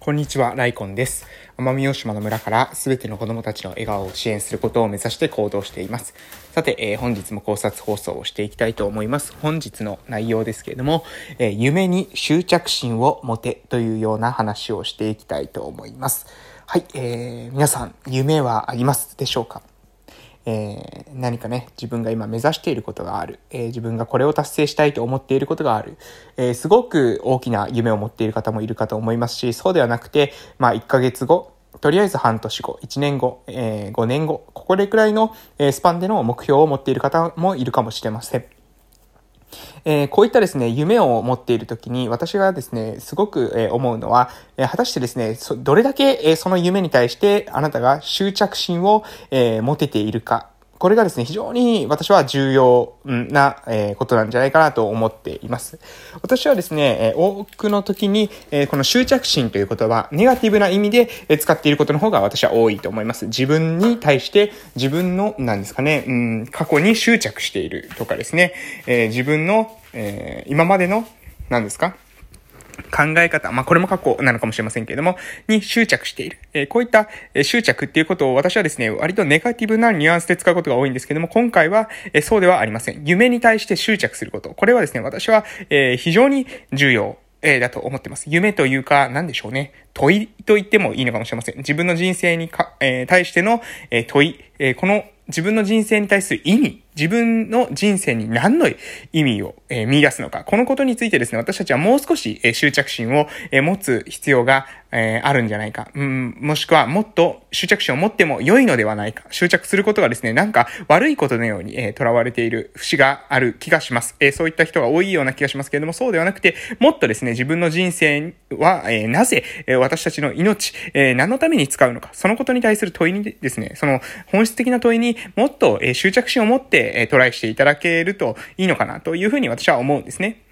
こんにちは、ライコンです。奄美大島の村から全ての子供たちの笑顔を支援することを目指して行動しています。さて、えー、本日も考察放送をしていきたいと思います。本日の内容ですけれども、えー、夢に執着心を持てというような話をしていきたいと思います。はい、えー、皆さん、夢はありますでしょうか？えー、何かね、自分が今目指していることがある、えー、自分がこれを達成したいと思っていることがある、えー、すごく大きな夢を持っている方もいるかと思いますし、そうではなくて、まあ1ヶ月後、とりあえず半年後、1年後、えー、5年後、ここでくらいの、スパンでの目標を持っている方もいるかもしれません。えー、こういったですね、夢を持っているときに、私がですね、すごく、え、思うのは、え、果たしてですね、どれだけ、えその夢に対してあなたが執着心を、え持てているか。これがですね、非常に私は重要な、えことなんじゃないかなと思っています。私はですね、え多くの時に、えこの執着心という言葉、ネガティブな意味で使っていることの方が私は多いと思います。自分に対して自分の、なんですかね、うん、過去に執着しているとかですね、え自分の、え今までの、何ですか考え方、まあ、これも過去なのかもしれませんけれども、に執着している。えー、こういった、え執着っていうことを私はですね、割とネガティブなニュアンスで使うことが多いんですけども、今回は、えそうではありません。夢に対して執着すること。これはですね、私は、え、非常に重要。えー、だと思ってます。夢というか、なんでしょうね。問いと言ってもいいのかもしれません。自分の人生にか、え、対しての、え、問い、え、この自分の人生に対する意味、自分の人生に何の意味を、え、見出すのか。このことについてですね、私たちはもう少し、執着心を、持つ必要が、あるんじゃないか。うん、もしくはもっと執着心を持っても良いのではないか。執着することがですね、なんか悪いことのように、え囚われている節がある気がします。そういった人が多いような気がしますけれども、そうではなくて、もっとですね、自分の人生は、なぜ、私たちの命、何のために使うのか。そのことに対する問いにですね、その本質的な問いにもっと、執着心を持って、えトライしていただけるといいのかなというふうに私は思うんですね。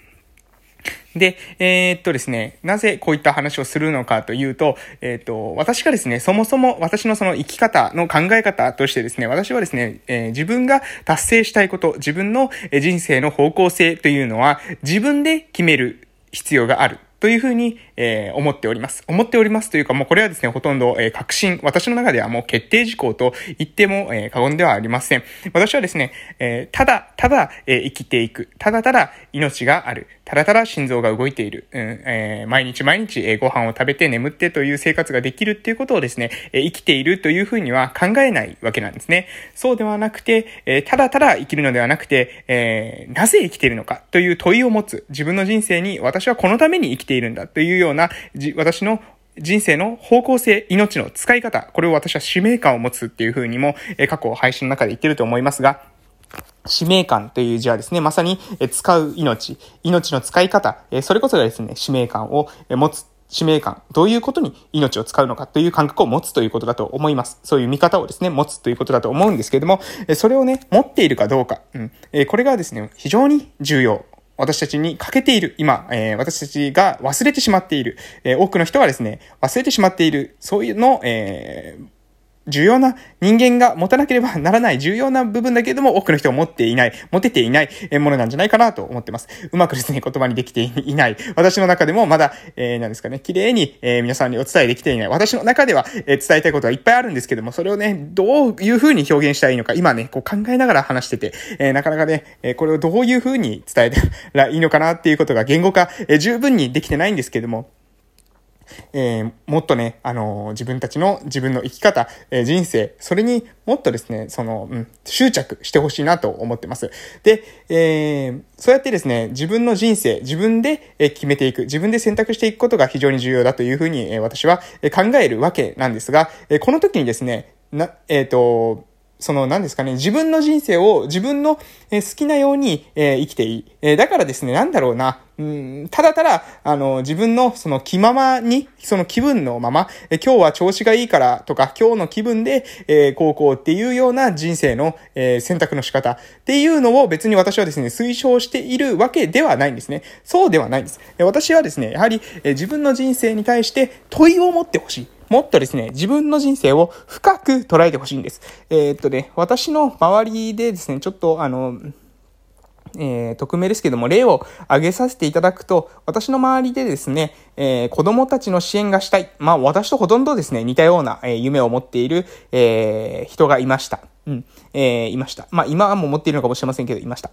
で、えー、っとですね、なぜこういった話をするのかというと、えー、っと、私がですね、そもそも私のその生き方の考え方としてですね、私はですね、えー、自分が達成したいこと、自分の人生の方向性というのは自分で決める必要があるというふうに、えー、思っております。思っておりますというか、もうこれはですね、ほとんど、えー、確信、私の中ではもう決定事項と言っても、えー、過言ではありません。私はですね、えー、ただ、ただ、えー、生きていく。ただただ命がある。ただただ心臓が動いている。うんえー、毎日毎日、えー、ご飯を食べて眠ってという生活ができるっていうことをですね、えー、生きているというふうには考えないわけなんですね。そうではなくて、えー、ただただ生きるのではなくて、えー、なぜ生きているのかという問いを持つ。自分の人生に私はこのために生きているんだというような、私の人生の方向性、命の使い方、これを私は使命感を持つっていう風にも、え過去配信の中で言ってると思いますが、使命感という字はですね、まさに使う命、命の使い方、それこそがですね、使命感を持つ使命感、どういうことに命を使うのかという感覚を持つということだと思います。そういう見方をですね、持つということだと思うんですけれども、それをね、持っているかどうか、うん、これがですね、非常に重要。私たちに欠けている、今、えー、私たちが忘れてしまっている、えー、多くの人はですね、忘れてしまっている、そういうの、えー、重要な人間が持たなければならない重要な部分だけれども多くの人が持っていない、持てていないものなんじゃないかなと思ってます。うまくですね、言葉にできていない。私の中でもまだ、えー、なんですかね、綺麗に、えー、皆さんにお伝えできていない。私の中では、えー、伝えたいことはいっぱいあるんですけども、それをね、どういう風に表現したらいいのか、今ね、こう考えながら話してて、えー、なかなかね、えー、これをどういう風に伝えたらいいのかなっていうことが言語化、えー、十分にできてないんですけども、えー、もっとね、あのー、自分たちの自分の生き方、えー、人生、それにもっとですね、その、うん、執着してほしいなと思ってます。で、えー、そうやってですね、自分の人生、自分で決めていく、自分で選択していくことが非常に重要だというふうに、え私は考えるわけなんですが、えこの時にですね、な、えっ、と、その何ですかね、自分の人生を自分の好きなように生きていい。だからですね、なんだろうな、うん、ただただ、あの、自分のその気ままに、その気分のまま、え今日は調子がいいからとか、今日の気分で、えー、こうこうっていうような人生の、え、選択の仕方っていうのを別に私はですね、推奨しているわけではないんですね。そうではないんです。私はですね、やはり、え自分の人生に対して問いを持ってほしい。もっとですね、自分の人生を深く捉えてほしいんです。えー、っとね、私の周りでですね、ちょっとあの、えー、匿名ですけども、例を挙げさせていただくと、私の周りでですね、えー、子供たちの支援がしたい。まあ、私とほとんどですね、似たような、えー、夢を持っている、えー、人がいました。うん、えー、いました。まあ、今はもう持っているのかもしれませんけど、いました。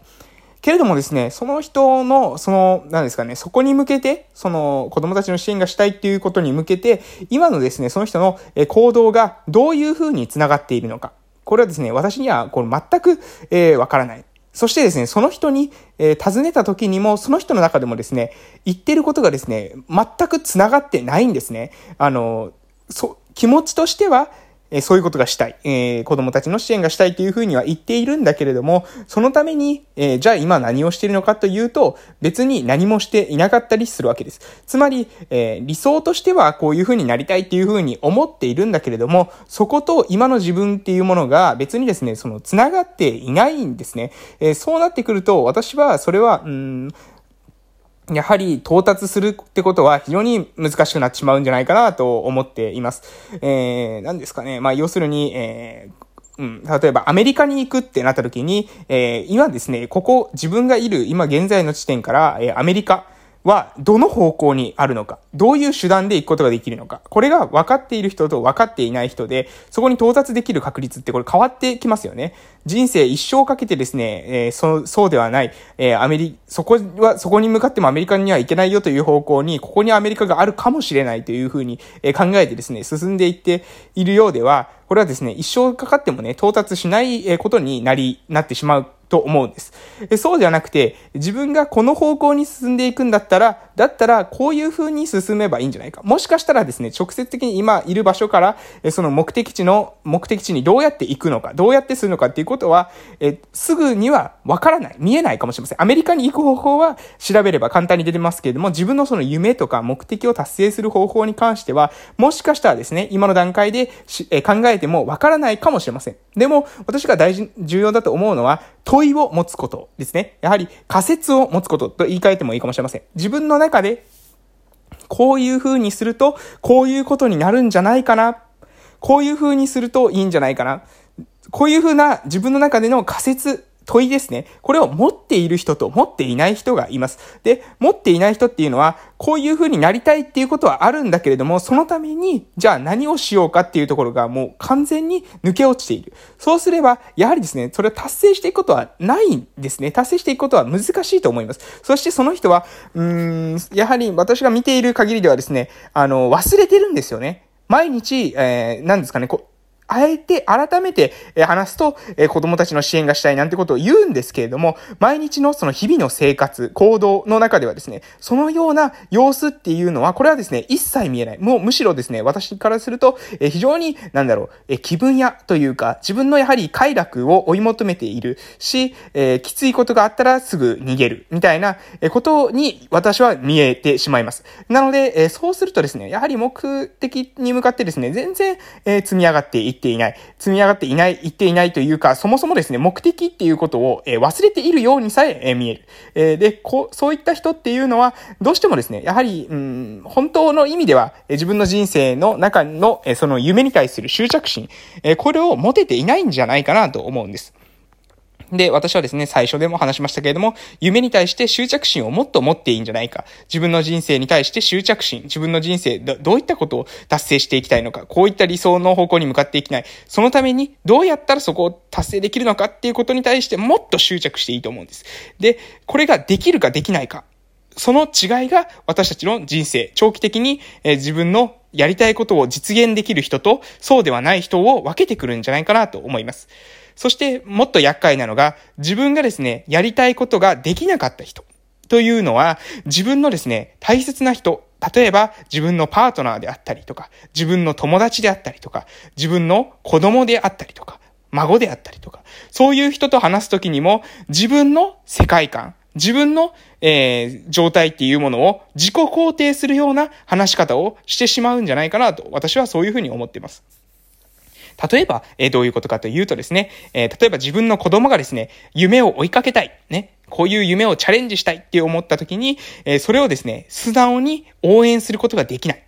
けれどもですね、その人の、その、何ですかね、そこに向けて、その子供たちの支援がしたいっていうことに向けて、今のですね、その人の行動がどういうふうに繋がっているのか。これはですね、私にはこれ全く、えー、わからない。そしてですね、その人に、えー、尋ねた時にも、その人の中でもですね、言ってることがですね、全く繋がってないんですね。あの、そ、気持ちとしては、えそういうことがしたい、え、子供たちの支援がしたいというふうには言っているんだけれども、そのために、え、じゃあ今何をしているのかというと、別に何もしていなかったりするわけです。つまり、え、理想としてはこういうふうになりたいっていうふうに思っているんだけれども、そこと今の自分っていうものが別にですね、その繋がっていないんですね。えそうなってくると、私はそれは、うん、やはり到達するってことは非常に難しくなってしまうんじゃないかなと思っています。えー、何ですかね。まあ、要するに、えーうん、例えばアメリカに行くってなった時に、えー、今ですね、ここ自分がいる今現在の地点から、えー、アメリカ、はどの方向にあるのか、どういう手段で行くことができるのか、これが分かっている人と分かっていない人で、そこに到達できる確率ってこれ変わってきますよね。人生一生かけてですね、えー、そそうではない、えー、アメリ、そこは、そこに向かってもアメリカには行けないよという方向に、ここにアメリカがあるかもしれないというふうに、えー、考えてですね、進んでいっているようでは、これはですね、一生かかってもね、到達しないことになり、なってしまうと思うんです。そうじゃなくて、自分がこの方向に進んでいくんだったら、だったらこういう風に進めばいいんじゃないか。もしかしたらですね、直接的に今いる場所から、その目的地の、目的地にどうやって行くのか、どうやってするのかっていうことは、えすぐにはわからない、見えないかもしれません。アメリカに行く方法は調べれば簡単に出てますけれども、自分のその夢とか目的を達成する方法に関しては、もしかしたらですね、今の段階でえ考えてもわからないかもしれません。でも、私が大事、重要だと思うのは、問いを持つことですね。やはり仮説を持つことと言い換えてもいいかもしれません。自分の中で、こういう風にすると、こういうことになるんじゃないかな。こういう風にするといいんじゃないかな。こういう風な自分の中での仮説問いですね。これを持っている人と持っていない人がいます。で、持っていない人っていうのは、こういう風になりたいっていうことはあるんだけれども、そのために、じゃあ何をしようかっていうところがもう完全に抜け落ちている。そうすれば、やはりですね、それを達成していくことはないんですね。達成していくことは難しいと思います。そしてその人は、うーん、やはり私が見ている限りではですね、あの、忘れてるんですよね。毎日、えー、何ですかね、こうあえて改めてえ話すと、え子供たちの支援がしたいなんてことを言うんですけれども、毎日のその日々の生活、行動の中ではですね、そのような様子っていうのは、これはですね、一切見えない。もうむしろですね、私からすると、え非常に、なんだろう、え気分屋というか、自分のやはり快楽を追い求めているし、えきついことがあったらすぐ逃げる、みたいなえことに私は見えてしまいます。なので、えそうするとですね、やはり目的に向かってですね、全然、え積み上がっていっていない、積み上がっていない、言っていないというか、そもそもですね、目的っていうことを、え忘れているようにさえ、え見える。えで、こう、そういった人っていうのは、どうしてもですね、やはり、うん、本当の意味では、え自分の人生の中の、えその夢に対する執着心、えこれを持てていないんじゃないかなと思うんです。で、私はですね、最初でも話しましたけれども、夢に対して執着心をもっと持っていいんじゃないか。自分の人生に対して執着心、自分の人生ど、どういったことを達成していきたいのか、こういった理想の方向に向かっていきたい。そのために、どうやったらそこを達成できるのかっていうことに対してもっと執着していいと思うんです。で、これができるかできないか。その違いが私たちの人生、長期的に、え自分のやりたいことを実現できる人と、そうではない人を分けてくるんじゃないかなと思います。そしてもっと厄介なのが、自分がですね、やりたいことができなかった人というのは、自分のですね、大切な人、例えば自分のパートナーであったりとか、自分の友達であったりとか、自分の子供であったりとか、孫であったりとか、そういう人と話すときにも、自分の世界観、自分の、えー、状態っていうものを自己肯定するような話し方をしてしまうんじゃないかなと、私はそういうふうに思っています。例えば、えー、どういうことかというとですね、えー、例えば自分の子供がですね、夢を追いかけたい。ね。こういう夢をチャレンジしたいって思った時に、えー、それをですね、素直に応援することができない。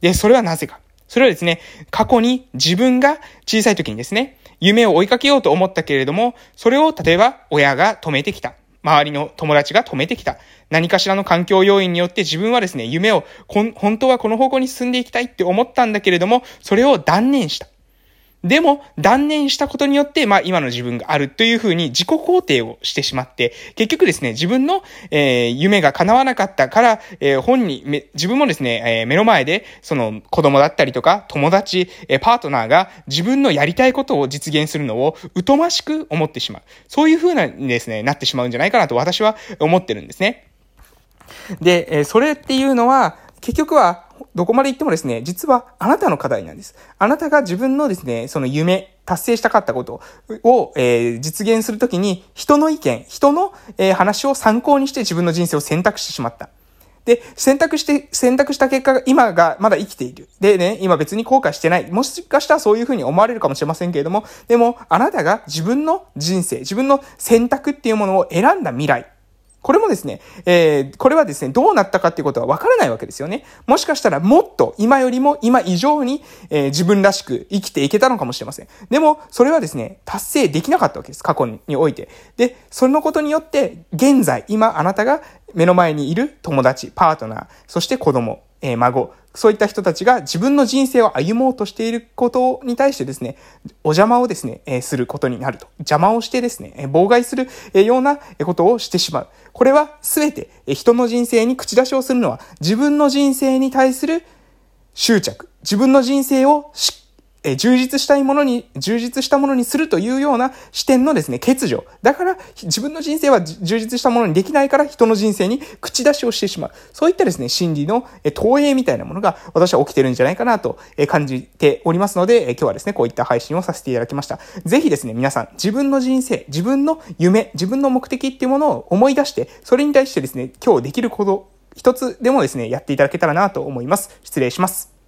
で、それはなぜか。それはですね、過去に自分が小さい時にですね、夢を追いかけようと思ったけれども、それを例えば親が止めてきた。周りの友達が止めてきた。何かしらの環境要因によって自分はですね、夢を、本当はこの方向に進んでいきたいって思ったんだけれども、それを断念した。でも、断念したことによって、まあ、今の自分があるというふうに自己肯定をしてしまって、結局ですね、自分の、えー、夢が叶わなかったから、えー、本に、自分もですね、えー、目の前で、その、子供だったりとか、友達、えー、パートナーが自分のやりたいことを実現するのを、疎ましく思ってしまう。そういうふうなですね、なってしまうんじゃないかなと私は思ってるんですね。で、えー、それっていうのは、結局は、どこまで行ってもですね、実はあなたの課題なんです。あなたが自分のですね、その夢、達成したかったことを、えー、実現するときに、人の意見、人の、えー、話を参考にして自分の人生を選択してしまった。で、選択して、選択した結果が今がまだ生きている。でね、今別に後悔してない。もしかしたらそういうふうに思われるかもしれませんけれども、でも、あなたが自分の人生、自分の選択っていうものを選んだ未来、これもですね、えー、これはですね、どうなったかっていうことはわからないわけですよね。もしかしたらもっと今よりも今以上に、えー、自分らしく生きていけたのかもしれません。でも、それはですね、達成できなかったわけです。過去において。で、そのことによって、現在、今あなたが目の前にいる友達、パートナー、そして子供、えー、孫、そういった人たちが自分の人生を歩もうとしていることに対してですね、お邪魔をですね、えー、することになると。邪魔をしてですね、えー、妨害するようなことをしてしまう。これはすべて人の人生に口出しをするのは自分の人生に対する執着。自分の人生をしっえ充実したいものに、充実したものにするというような視点のですね、欠如。だから、自分の人生は充実したものにできないから、人の人生に口出しをしてしまう。そういったですね、心理のえ投影みたいなものが、私は起きてるんじゃないかなとえ感じておりますので、え今日はですね、こういった配信をさせていただきました。ぜひですね、皆さん、自分の人生、自分の夢、自分の目的っていうものを思い出して、それに対してですね、今日できること、一つでもですね、やっていただけたらなと思います。失礼します。